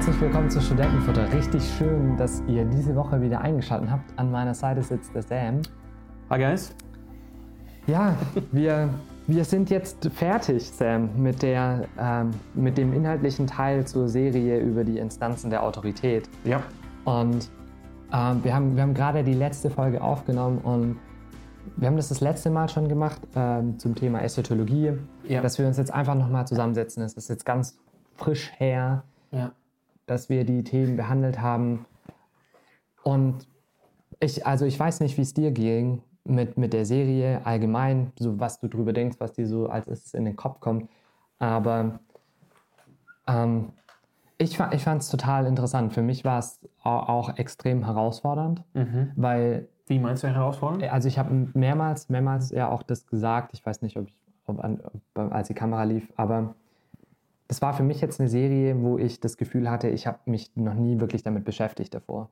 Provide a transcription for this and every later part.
Herzlich willkommen zu Studentenfutter. Richtig schön, dass ihr diese Woche wieder eingeschaltet habt. An meiner Seite sitzt der Sam. Hi guys. Ja, wir, wir sind jetzt fertig, Sam, mit, der, ähm, mit dem inhaltlichen Teil zur Serie über die Instanzen der Autorität. Ja. Und ähm, wir haben, wir haben gerade die letzte Folge aufgenommen und wir haben das das letzte Mal schon gemacht ähm, zum Thema Eschatologie, Ja. dass wir uns jetzt einfach nochmal zusammensetzen. Es ist jetzt ganz frisch her, Ja. Dass wir die Themen behandelt haben. Und ich, also ich weiß nicht, wie es dir ging mit, mit der Serie allgemein, so was du drüber denkst, was dir so als erstes in den Kopf kommt. Aber ähm, ich, ich fand es total interessant. Für mich war es au- auch extrem herausfordernd, weil Wie meinst du herausfordernd? also ich habe mehrmals, mehrmals ja auch das gesagt. Ich weiß nicht, ob ich, ob an, ob, als die Kamera lief, aber das war für mich jetzt eine Serie, wo ich das Gefühl hatte, ich habe mich noch nie wirklich damit beschäftigt davor.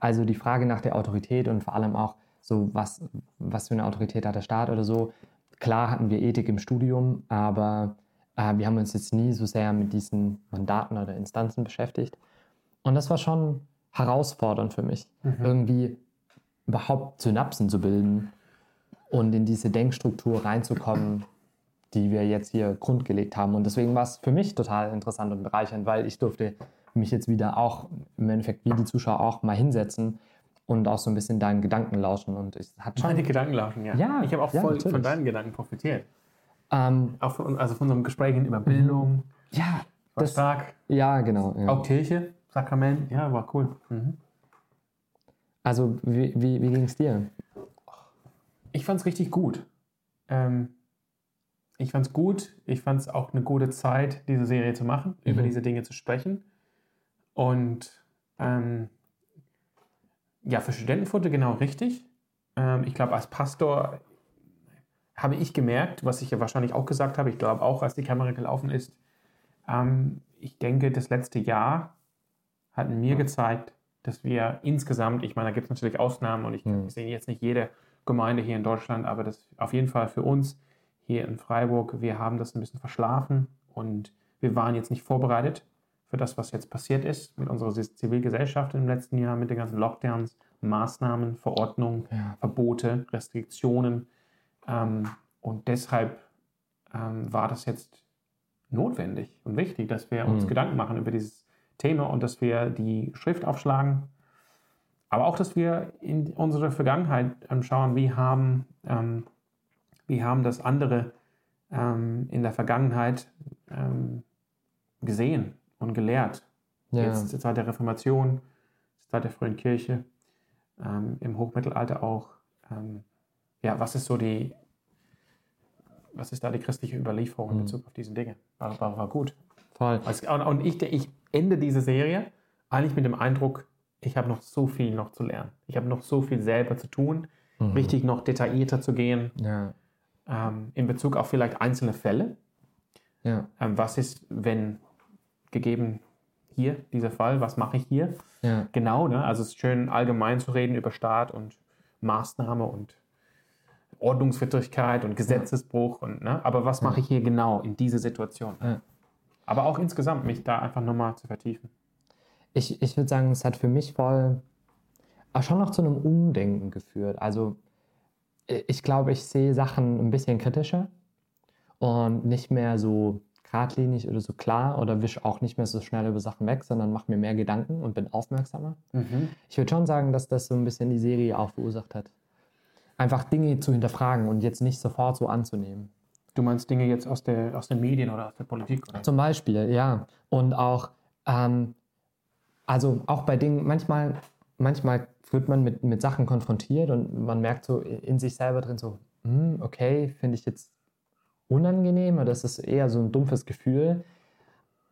Also die Frage nach der Autorität und vor allem auch so, was, was für eine Autorität hat der Staat oder so. Klar hatten wir Ethik im Studium, aber äh, wir haben uns jetzt nie so sehr mit diesen Mandaten oder Instanzen beschäftigt. Und das war schon herausfordernd für mich, irgendwie überhaupt Synapsen zu bilden und in diese Denkstruktur reinzukommen, die wir jetzt hier grundgelegt haben. Und deswegen war es für mich total interessant und bereichernd, weil ich durfte mich jetzt wieder auch im Endeffekt wie die Zuschauer auch mal hinsetzen und auch so ein bisschen deinen Gedanken lauschen. Und es hat schon. Meine Gedanken laufen, ja. Ja, Ich habe auch ja, voll natürlich. von deinen Gedanken profitiert. Ähm, Auch von, also von unserem Gespräch über Bildung, ja, war das, stark. ja, genau. Ja. Auch Kirche, Sakrament, ja, war cool. Mhm. Also, wie, wie, wie ging es dir? Ich fand es richtig gut. Ähm, ich fand es gut. Ich fand es auch eine gute Zeit, diese Serie zu machen, über Mhm. diese Dinge zu sprechen. Und ähm, ja, für Studentenfutter genau richtig. Ähm, ich glaube, als Pastor habe ich gemerkt, was ich ja wahrscheinlich auch gesagt habe, ich glaube auch, als die Kamera gelaufen ist, ähm, ich denke, das letzte Jahr hat mir gezeigt, dass wir insgesamt, ich meine, da gibt es natürlich Ausnahmen und ich, Mhm. ich sehe jetzt nicht jede Gemeinde hier in Deutschland, aber das auf jeden Fall für uns hier in Freiburg, wir haben das ein bisschen verschlafen und wir waren jetzt nicht vorbereitet für das, was jetzt passiert ist mit unserer Zivilgesellschaft im letzten Jahr, mit den ganzen Lockdowns, Maßnahmen, Verordnungen, Ja. Verbote, Restriktionen. Ähm, und deshalb ähm, war das jetzt notwendig und wichtig, dass wir uns Mhm. Gedanken machen über dieses Thema und dass wir die Schrift aufschlagen. Aber auch, dass wir in unsere Vergangenheit schauen, wie haben, ähm, wie haben das andere ähm, in der Vergangenheit ähm, gesehen und gelehrt. Ja. Jetzt zur Zeit der Reformation, zur Zeit der frühen Kirche, ähm, im Hochmittelalter auch. Ähm, ja, was ist so die, was ist da die christliche Überlieferung in Mhm. Bezug auf diese Dinge? War, war, war gut. Voll. Und und ich, ich ende diese Serie eigentlich mit dem Eindruck, ich habe noch so viel noch zu lernen. Ich habe noch so viel selber zu tun, Mhm. richtig noch detaillierter zu gehen Ja. Ähm, in Bezug auf vielleicht einzelne Fälle. Ja. Ähm, was ist, wenn gegeben hier dieser Fall, was mache ich hier? Ja. Genau, ne? also es ist schön allgemein zu reden über Staat und Maßnahme und Ordnungswidrigkeit und Gesetzesbruch. Und, ne? Aber was mache ich hier genau in dieser Situation? Ja. Aber auch insgesamt mich da einfach nochmal zu vertiefen. Ich, ich würde sagen, es hat für mich voll auch schon noch zu einem Umdenken geführt. Also ich glaube, ich sehe Sachen ein bisschen kritischer und nicht mehr so geradlinig oder so klar oder wisch auch nicht mehr so schnell über Sachen weg, sondern mache mir mehr Gedanken und bin aufmerksamer. Ich würde schon sagen, dass das so ein bisschen die Serie auch verursacht hat. Einfach Dinge zu hinterfragen und jetzt nicht sofort so anzunehmen. Du meinst Dinge jetzt aus, der, aus den Medien oder aus der Politik? Oder? Zum Beispiel, ja. Und auch, ähm, also auch bei Dingen, manchmal, manchmal wird man mit, mit Sachen konfrontiert und man merkt so in sich selber drin so, hm, okay, finde ich jetzt unangenehm oder das ist eher so ein dumpfes Gefühl.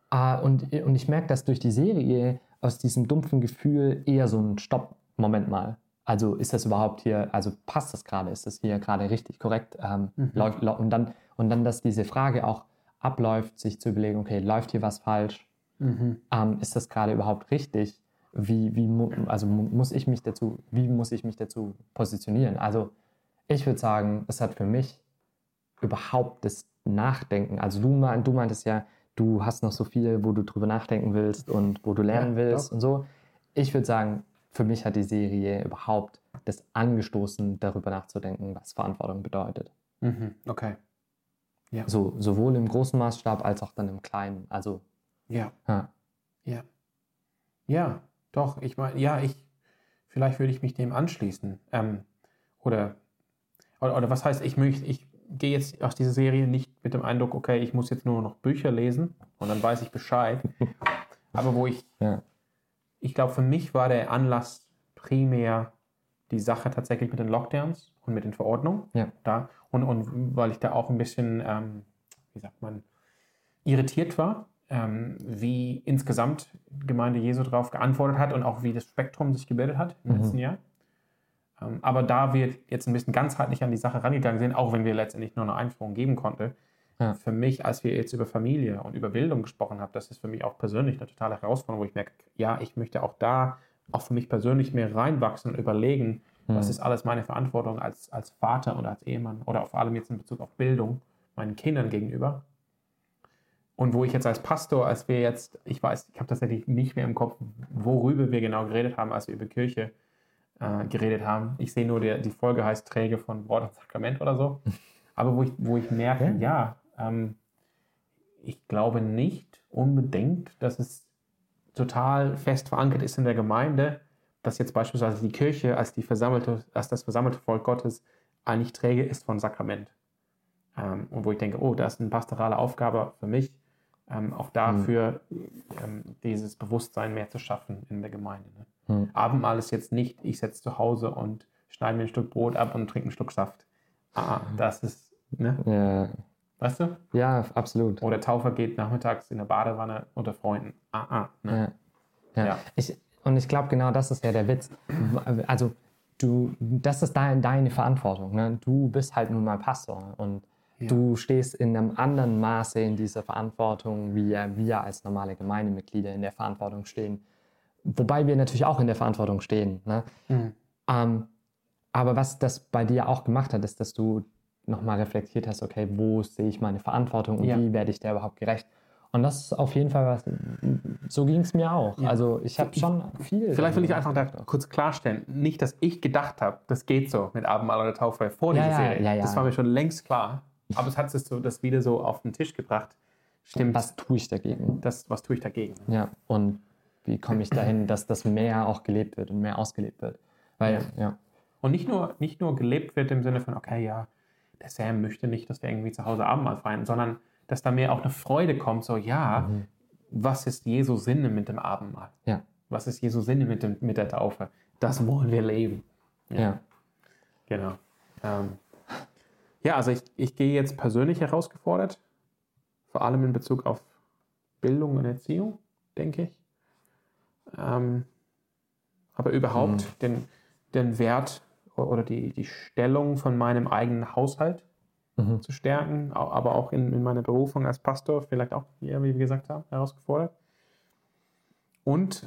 Ah, und, und ich merke, dass durch die Serie aus diesem dumpfen Gefühl eher so ein Stopp, Moment mal. Also ist das überhaupt hier, also passt das gerade, ist das hier gerade richtig korrekt? Ähm, läuft, lau- und, dann, und dann, dass diese Frage auch abläuft, sich zu überlegen, okay, läuft hier was falsch? Ähm, ist das gerade überhaupt richtig? Wie, wie also mu- muss ich mich dazu, wie muss ich mich dazu positionieren? Also ich würde sagen, es hat für mich überhaupt das Nachdenken. Also du, mein- du meintest ja, du hast noch so viel, wo du drüber nachdenken willst und wo du lernen Ja, willst doch. und so. Ich würde sagen, für mich hat die Serie überhaupt das angestoßen, darüber nachzudenken, was Verantwortung bedeutet. Mhm. Okay. So, sowohl im großen Maßstab als auch dann im kleinen. Also, Ja. ja. Ja. Ja, doch. Ich meine, ja, ich, vielleicht würde ich mich dem anschließen. Ähm, oder, oder, oder was heißt, ich möchte, ich gehe jetzt aus dieser Serie nicht mit dem Eindruck, okay, ich muss jetzt nur noch Bücher lesen und dann weiß ich Bescheid. Aber wo ich, ja. ich glaube, für mich war der Anlass primär die Sache tatsächlich mit den Lockdowns und mit den Verordnungen. Ja. Da. Und, und weil ich da auch ein bisschen, ähm, wie sagt man, irritiert war, ähm, wie insgesamt die Gemeinde Jesu darauf geantwortet hat und auch wie das Spektrum sich gebildet hat im Mhm. letzten Jahr. Ähm, aber da wir jetzt ein bisschen ganzheitlich an die Sache rangegangen sind, auch wenn wir letztendlich nur eine Einführung geben konnten, Ja. für mich, als wir jetzt über Familie und über Bildung gesprochen haben, das ist für mich auch persönlich eine totale Herausforderung, wo ich merke, ja, ich möchte auch da auch für mich persönlich mehr reinwachsen und überlegen, was Mhm. ist alles meine Verantwortung als, als Vater oder als Ehemann oder vor allem jetzt in Bezug auf Bildung meinen Kindern gegenüber. Und wo ich jetzt als Pastor, als wir jetzt, ich weiß, ich habe tatsächlich nicht mehr im Kopf, worüber wir genau geredet haben, als wir über Kirche äh, geredet haben. Ich sehe nur, der, die Folge heißt Träge von Wort und Sakrament oder so. Aber wo ich, wo ich merke, ja, ähm, ich glaube nicht unbedingt, dass es total fest verankert ist in der Gemeinde, dass jetzt beispielsweise die Kirche als, die versammelte, als das versammelte Volk Gottes eigentlich träge ist von Sakrament. Ähm, und wo ich denke, oh, das ist eine pastorale Aufgabe für mich, ähm, auch dafür ähm, dieses Bewusstsein mehr zu schaffen in der Gemeinde. Ne? Hm. Abendmahl ist jetzt nicht, ich sitze zu Hause und schneide mir ein Stück Brot ab und trinke einen Schluck Saft. Ah, das ist, ne? Ja, Weißt du? ja, absolut. Oder Taufer geht nachmittags in der Badewanne unter Freunden. Ah, ah, ne? Ja. Ja. Ja. Ich, und ich glaube, genau das ist ja der Witz. Also, du, das ist dein, deine Verantwortung. Ne? Du bist halt nun mal Pastor und Ja. du stehst in einem anderen Maße in dieser Verantwortung, wie wir als normale Gemeindemitglieder in der Verantwortung stehen. Wobei wir natürlich auch in der Verantwortung stehen. Ne? Mhm. Ähm, aber was das bei dir auch gemacht hat, ist, dass du nochmal reflektiert hast, okay, wo sehe ich meine Verantwortung und Ja. wie werde ich der überhaupt gerecht? Und das ist auf jeden Fall was, so ging es mir auch. Ja. Also ich habe schon viel. Vielleicht will ich einfach da kurz klarstellen, nicht, dass ich gedacht habe, das geht so mit Abendmahl oder Taufe vor Ja, dieser Serie. Das war mir schon längst klar. Aber es hat es so, das wieder so auf den Tisch gebracht. Stimmt, Was tue ich dagegen? das, was tue ich dagegen? Ja, und wie komme ich dahin, dass das mehr auch gelebt wird und mehr ausgelebt wird? Weil, ja, Und nicht nur, nicht nur gelebt wird im Sinne von, okay, ja, der Sam möchte nicht, dass wir irgendwie zu Hause Abendmahl feiern, sondern dass da mehr auch eine Freude kommt, so, ja, Mhm. was ist Jesu Sinne mit dem Abendmahl? ja, Was ist Jesu Sinne mit, dem, mit der Taufe? Das wollen wir leben. ja. Genau. Ähm, ja, also ich, ich gehe jetzt persönlich herausgefordert, vor allem in Bezug auf Bildung und Erziehung, denke ich. Ähm, aber überhaupt Mhm. den, den Wert oder die, die Stellung von meinem eigenen Haushalt Mhm. zu stärken, aber auch in, in meiner Berufung als Pastor, vielleicht auch, ja, wie wir gesagt haben, herausgefordert. Und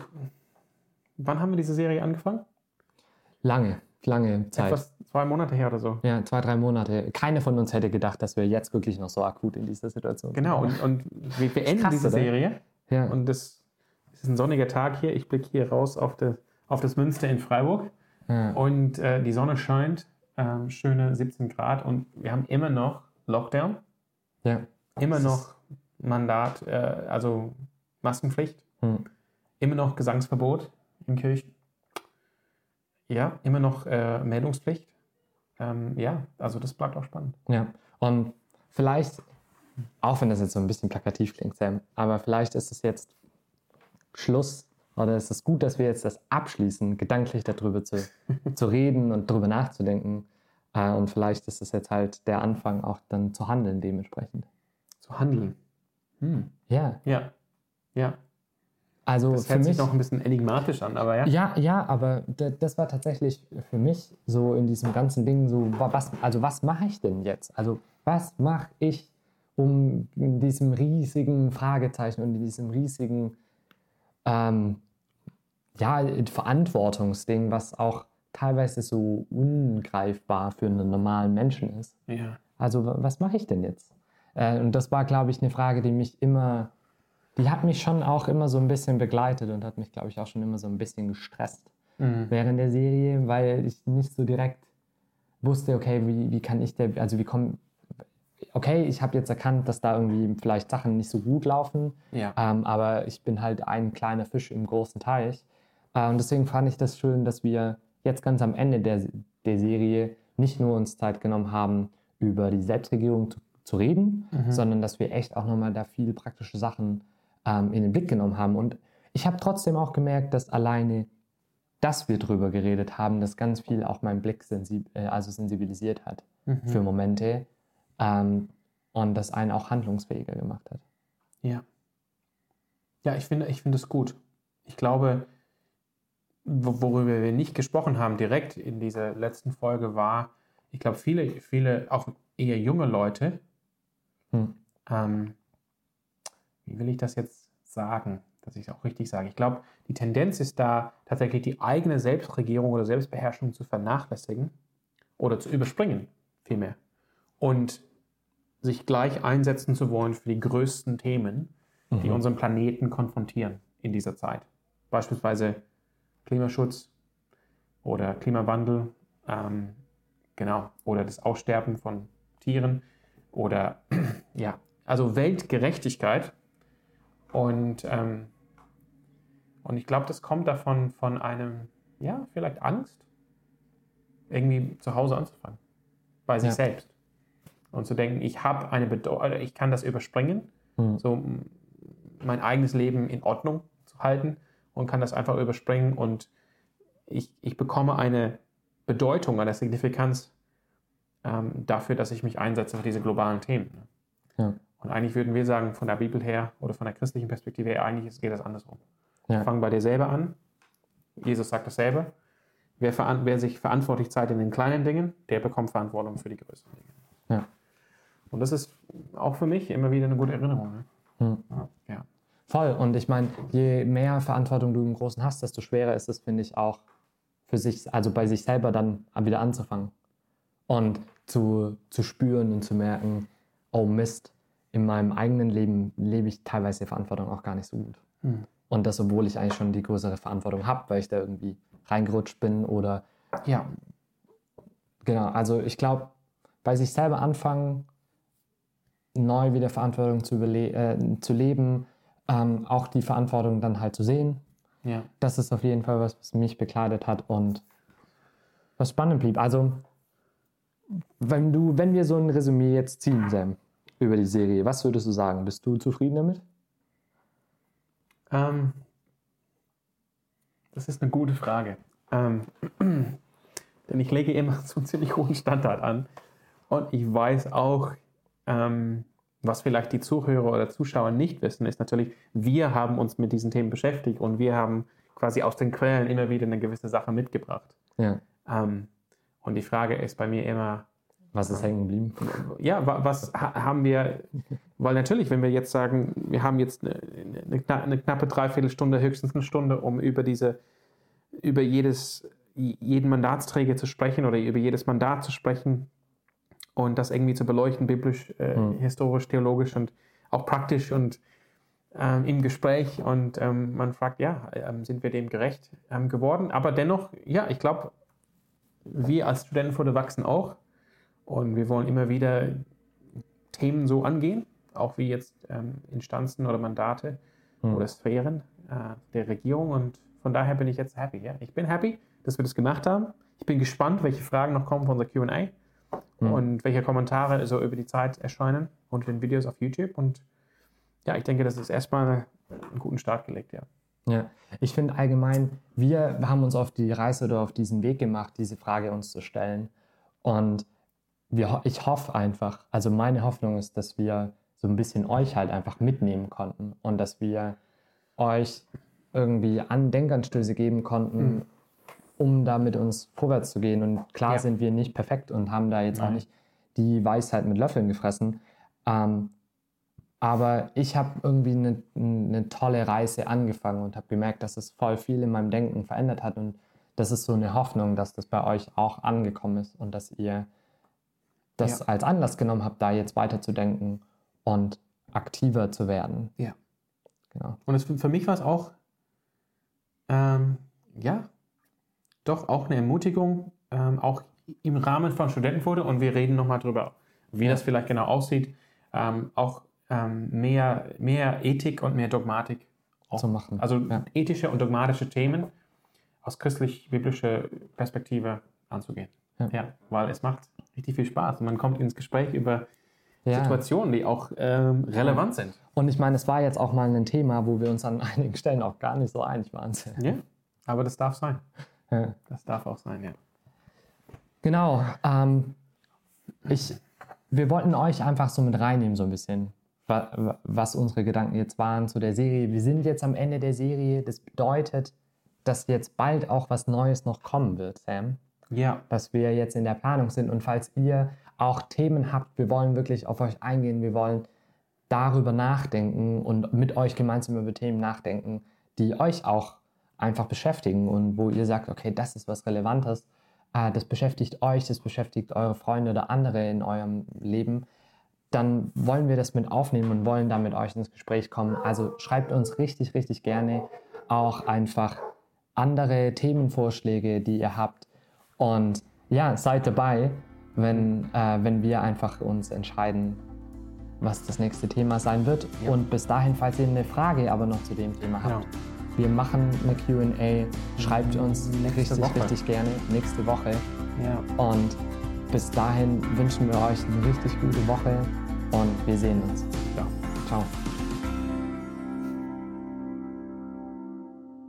wann haben wir diese Serie angefangen? Lange, lange Zeit. Etwas zwei Monate her oder so. ja, zwei, drei Monate. Keiner von uns hätte gedacht, dass wir jetzt wirklich noch so akut in dieser Situation sind. Genau, und, und wir beenden Krass, diese oder? Serie. Ja, Und es ist ein sonniger Tag hier. Ich blicke hier raus auf, de, auf das Münster in Freiburg. ja, Und äh, die Sonne scheint, ähm, schöne 17 Grad. Und wir haben immer noch Lockdown, ja. immer Das noch Mandat, äh, also Maskenpflicht, Hm. immer noch Gesangsverbot in Kirchen. Ja, immer noch äh, Meldungspflicht. Ähm, ja, also das bleibt auch spannend. Ja, und vielleicht, auch wenn das jetzt so ein bisschen plakativ klingt, Sam, aber vielleicht ist es jetzt Schluss oder ist es gut, dass wir jetzt das abschließen, gedanklich darüber zu, zu reden und darüber nachzudenken. Äh, und vielleicht ist es jetzt halt der Anfang, auch dann zu handeln dementsprechend. Zu handeln. Hm. Ja, Ja, ja. Also Das hört sich noch ein bisschen enigmatisch an, aber ja. Ja, ja, aber das war tatsächlich für mich so in diesem ganzen Ding so, wa- was, also was mache ich denn jetzt? Also was mache ich, um in diesem riesigen Fragezeichen und in diesem riesigen ähm, ja, Verantwortungsding, was auch teilweise so ungreifbar für einen normalen Menschen ist. ja. Also wa- was mache ich denn jetzt? Äh, und das war, glaube ich, eine Frage, die mich immer die hat mich schon auch immer so ein bisschen begleitet und hat mich, glaube ich, auch schon immer so ein bisschen gestresst Mhm. während der Serie, weil ich nicht so direkt wusste, okay, wie, wie kann ich der, also wie kommen, okay, ich habe jetzt erkannt, dass da irgendwie vielleicht Sachen nicht so gut laufen, Ja. ähm, aber ich bin halt ein kleiner Fisch im großen Teich. Äh, und deswegen fand ich das schön, dass wir jetzt ganz am Ende der, der Serie nicht nur uns Zeit genommen haben, über die Selbstregierung zu, zu reden, sondern dass wir echt auch nochmal da viele praktische Sachen ähm, in den Blick genommen haben. Und ich habe trotzdem auch gemerkt, dass alleine, dass wir drüber geredet haben, das ganz viel auch meinen Blick sensib äh, also sensibilisiert hat Mhm. für Momente ähm, und das einen auch handlungsfähiger gemacht hat. Ja. Ja, ich finde, ich finde es gut. Ich glaube, wo- worüber wir nicht gesprochen haben direkt in dieser letzten Folge war, ich glaube, viele, viele, auch eher junge Leute, Hm. ähm, wie will ich das jetzt sagen, dass ich es auch richtig sage? Ich glaube, die Tendenz ist da, tatsächlich die eigene Selbstregierung oder Selbstbeherrschung zu vernachlässigen oder zu überspringen, vielmehr. Und sich gleich einsetzen zu wollen für die größten Themen, die Mhm. unseren Planeten konfrontieren in dieser Zeit. Beispielsweise Klimaschutz oder Klimawandel, ähm, genau, oder das Aussterben von Tieren oder ja, also Weltgerechtigkeit. Und, ähm, und ich glaube, das kommt davon von einem, ja, vielleicht Angst, irgendwie zu Hause anzufangen, bei sich Ja. selbst. Und zu denken, ich habe eine Bedeutung, ich kann das überspringen, Mhm. so mein eigenes Leben in Ordnung zu halten und kann das einfach überspringen und ich, ich bekomme eine Bedeutung, eine Signifikanz ähm, dafür, dass ich mich einsetze für diese globalen Themen. ne? Ja. Und eigentlich würden wir sagen, von der Bibel her oder von der christlichen Perspektive her, eigentlich geht das andersrum. Ja. Fang bei dir selber an. Jesus sagt dasselbe. Wer, wer sich verantwortlich zeigt in den kleinen Dingen, der bekommt Verantwortung für die größeren Dinge. Ja. Und das ist auch für mich immer wieder eine gute Erinnerung. Ne? Hm. Ja. Voll. Und ich meine, je mehr Verantwortung du im Großen hast, desto schwerer ist es, finde ich, auch für sich, also bei sich selber dann wieder anzufangen. Und zu, zu spüren und zu merken, oh Mist, in meinem eigenen Leben lebe ich teilweise die Verantwortung auch gar nicht so gut. Hm. Und das, obwohl ich eigentlich schon die größere Verantwortung habe, weil ich da irgendwie reingerutscht bin oder Ja. Genau, also ich glaube, bei sich selber anfangen, neu wieder Verantwortung zu, äh, zu leben, ähm, auch die Verantwortung dann halt zu sehen, Ja. das ist auf jeden Fall was, was mich bekleidet hat und was spannend blieb. Also, wenn, du, wenn wir so ein Resümee jetzt ziehen, Sam, über die Serie, was würdest du sagen? Bist du zufrieden damit? Ähm, das ist eine gute Frage. Ähm, denn ich lege immer so einen ziemlich hohen Standard an. Und ich weiß auch, ähm, was vielleicht die Zuhörer oder Zuschauer nicht wissen, ist natürlich, wir haben uns mit diesen Themen beschäftigt und wir haben quasi aus den Quellen immer wieder eine gewisse Sache mitgebracht. Ja. Ähm, und die Frage ist bei mir immer, Was ist hängen geblieben? ja, wa- was ha haben wir, weil natürlich, wenn wir jetzt sagen, wir haben jetzt eine, eine, kna- eine knappe Dreiviertelstunde, höchstens eine Stunde, um über diese, über jedes, jeden Mandatsträger zu sprechen oder über jedes Mandat zu sprechen und das irgendwie zu beleuchten, biblisch, äh, Hm. historisch, theologisch und auch praktisch und ähm, im Gespräch und ähm, man fragt, ja, ähm, sind wir dem gerecht ähm, geworden? Aber dennoch, ja, ich glaube, wir als Studentenfoto wachsen auch und wir wollen immer wieder Themen so angehen, auch wie jetzt ähm, Instanzen oder Mandate Hm. oder Sphären äh, der Regierung. Und von daher bin ich jetzt happy. Ja? Ich bin happy, dass wir das gemacht haben. Ich bin gespannt, welche Fragen noch kommen von unser QA Hm. und welche Kommentare so über die Zeit erscheinen unter den Videos auf YouTube. Und ja, ich denke, das ist erstmal einen guten Start gelegt, ja. Ja, ich finde allgemein, wir haben uns auf die Reise oder auf diesen Weg gemacht, diese Frage uns zu stellen. Und wir, ich hoffe einfach, also meine Hoffnung ist, dass wir so ein bisschen euch halt einfach mitnehmen konnten und dass wir euch irgendwie an Denkanstöße geben konnten, Mhm. um da mit uns vorwärts zu gehen. Und klar Ja. sind wir nicht perfekt und haben da jetzt auch Nein. nicht die Weisheit mit Löffeln gefressen. Ähm, aber ich habe irgendwie eine, eine tolle Reise angefangen und habe gemerkt, dass es voll viel in meinem Denken verändert hat. Und das ist so eine Hoffnung, dass das bei euch auch angekommen ist und dass ihr das Ja. als Anlass genommen habt, da jetzt weiterzudenken und aktiver zu werden. Ja. Genau. Und es, für mich war es auch, ähm, ja, doch auch eine Ermutigung, ähm, auch im Rahmen von Studentenfoto und wir reden nochmal drüber, wie das vielleicht genau aussieht, ähm, auch ähm, mehr, mehr Ethik und mehr Dogmatik auch, Zu machen. Also Ja. ethische und dogmatische Themen aus christlich-biblischer Perspektive anzugehen. Ja. Ja. weil es macht richtig viel Spaß und man kommt ins Gespräch über Ja. Situationen, die auch ähm, relevant sind. Und ich meine, es war jetzt auch mal ein Thema, wo wir uns an einigen Stellen auch gar nicht so einig waren. Ja, aber das darf sein. Ja. Das darf auch sein, ja. Genau. Ähm, ich, wir wollten euch einfach so mit reinnehmen, so ein bisschen, wa- was unsere Gedanken jetzt waren zu der Serie. Wir sind jetzt am Ende der Serie. Das bedeutet, dass jetzt bald auch was Neues noch kommen wird, Sam. Ja, Dass wir jetzt in der Planung sind. Und falls ihr auch Themen habt, wir wollen wirklich auf euch eingehen. Wir wollen darüber nachdenken und mit euch gemeinsam über Themen nachdenken, die euch auch einfach beschäftigen und wo ihr sagt, okay, das ist was Relevantes, äh, das beschäftigt euch, das beschäftigt eure Freunde oder andere in eurem Leben, dann wollen wir das mit aufnehmen und wollen da mit euch ins Gespräch kommen. Also schreibt uns richtig, richtig gerne auch einfach andere Themenvorschläge, die ihr habt. Und ja, seid dabei, wenn, äh, wenn wir einfach uns entscheiden, was das nächste Thema sein wird. Ja. Und bis dahin, falls ihr eine Frage aber noch zu dem Thema habt, Genau. wir machen eine QA. Schreibt uns Nächste richtig, Woche. richtig gerne nächste Woche. ja. Und bis dahin wünschen wir euch eine richtig gute Woche und wir sehen uns. ja. Ciao.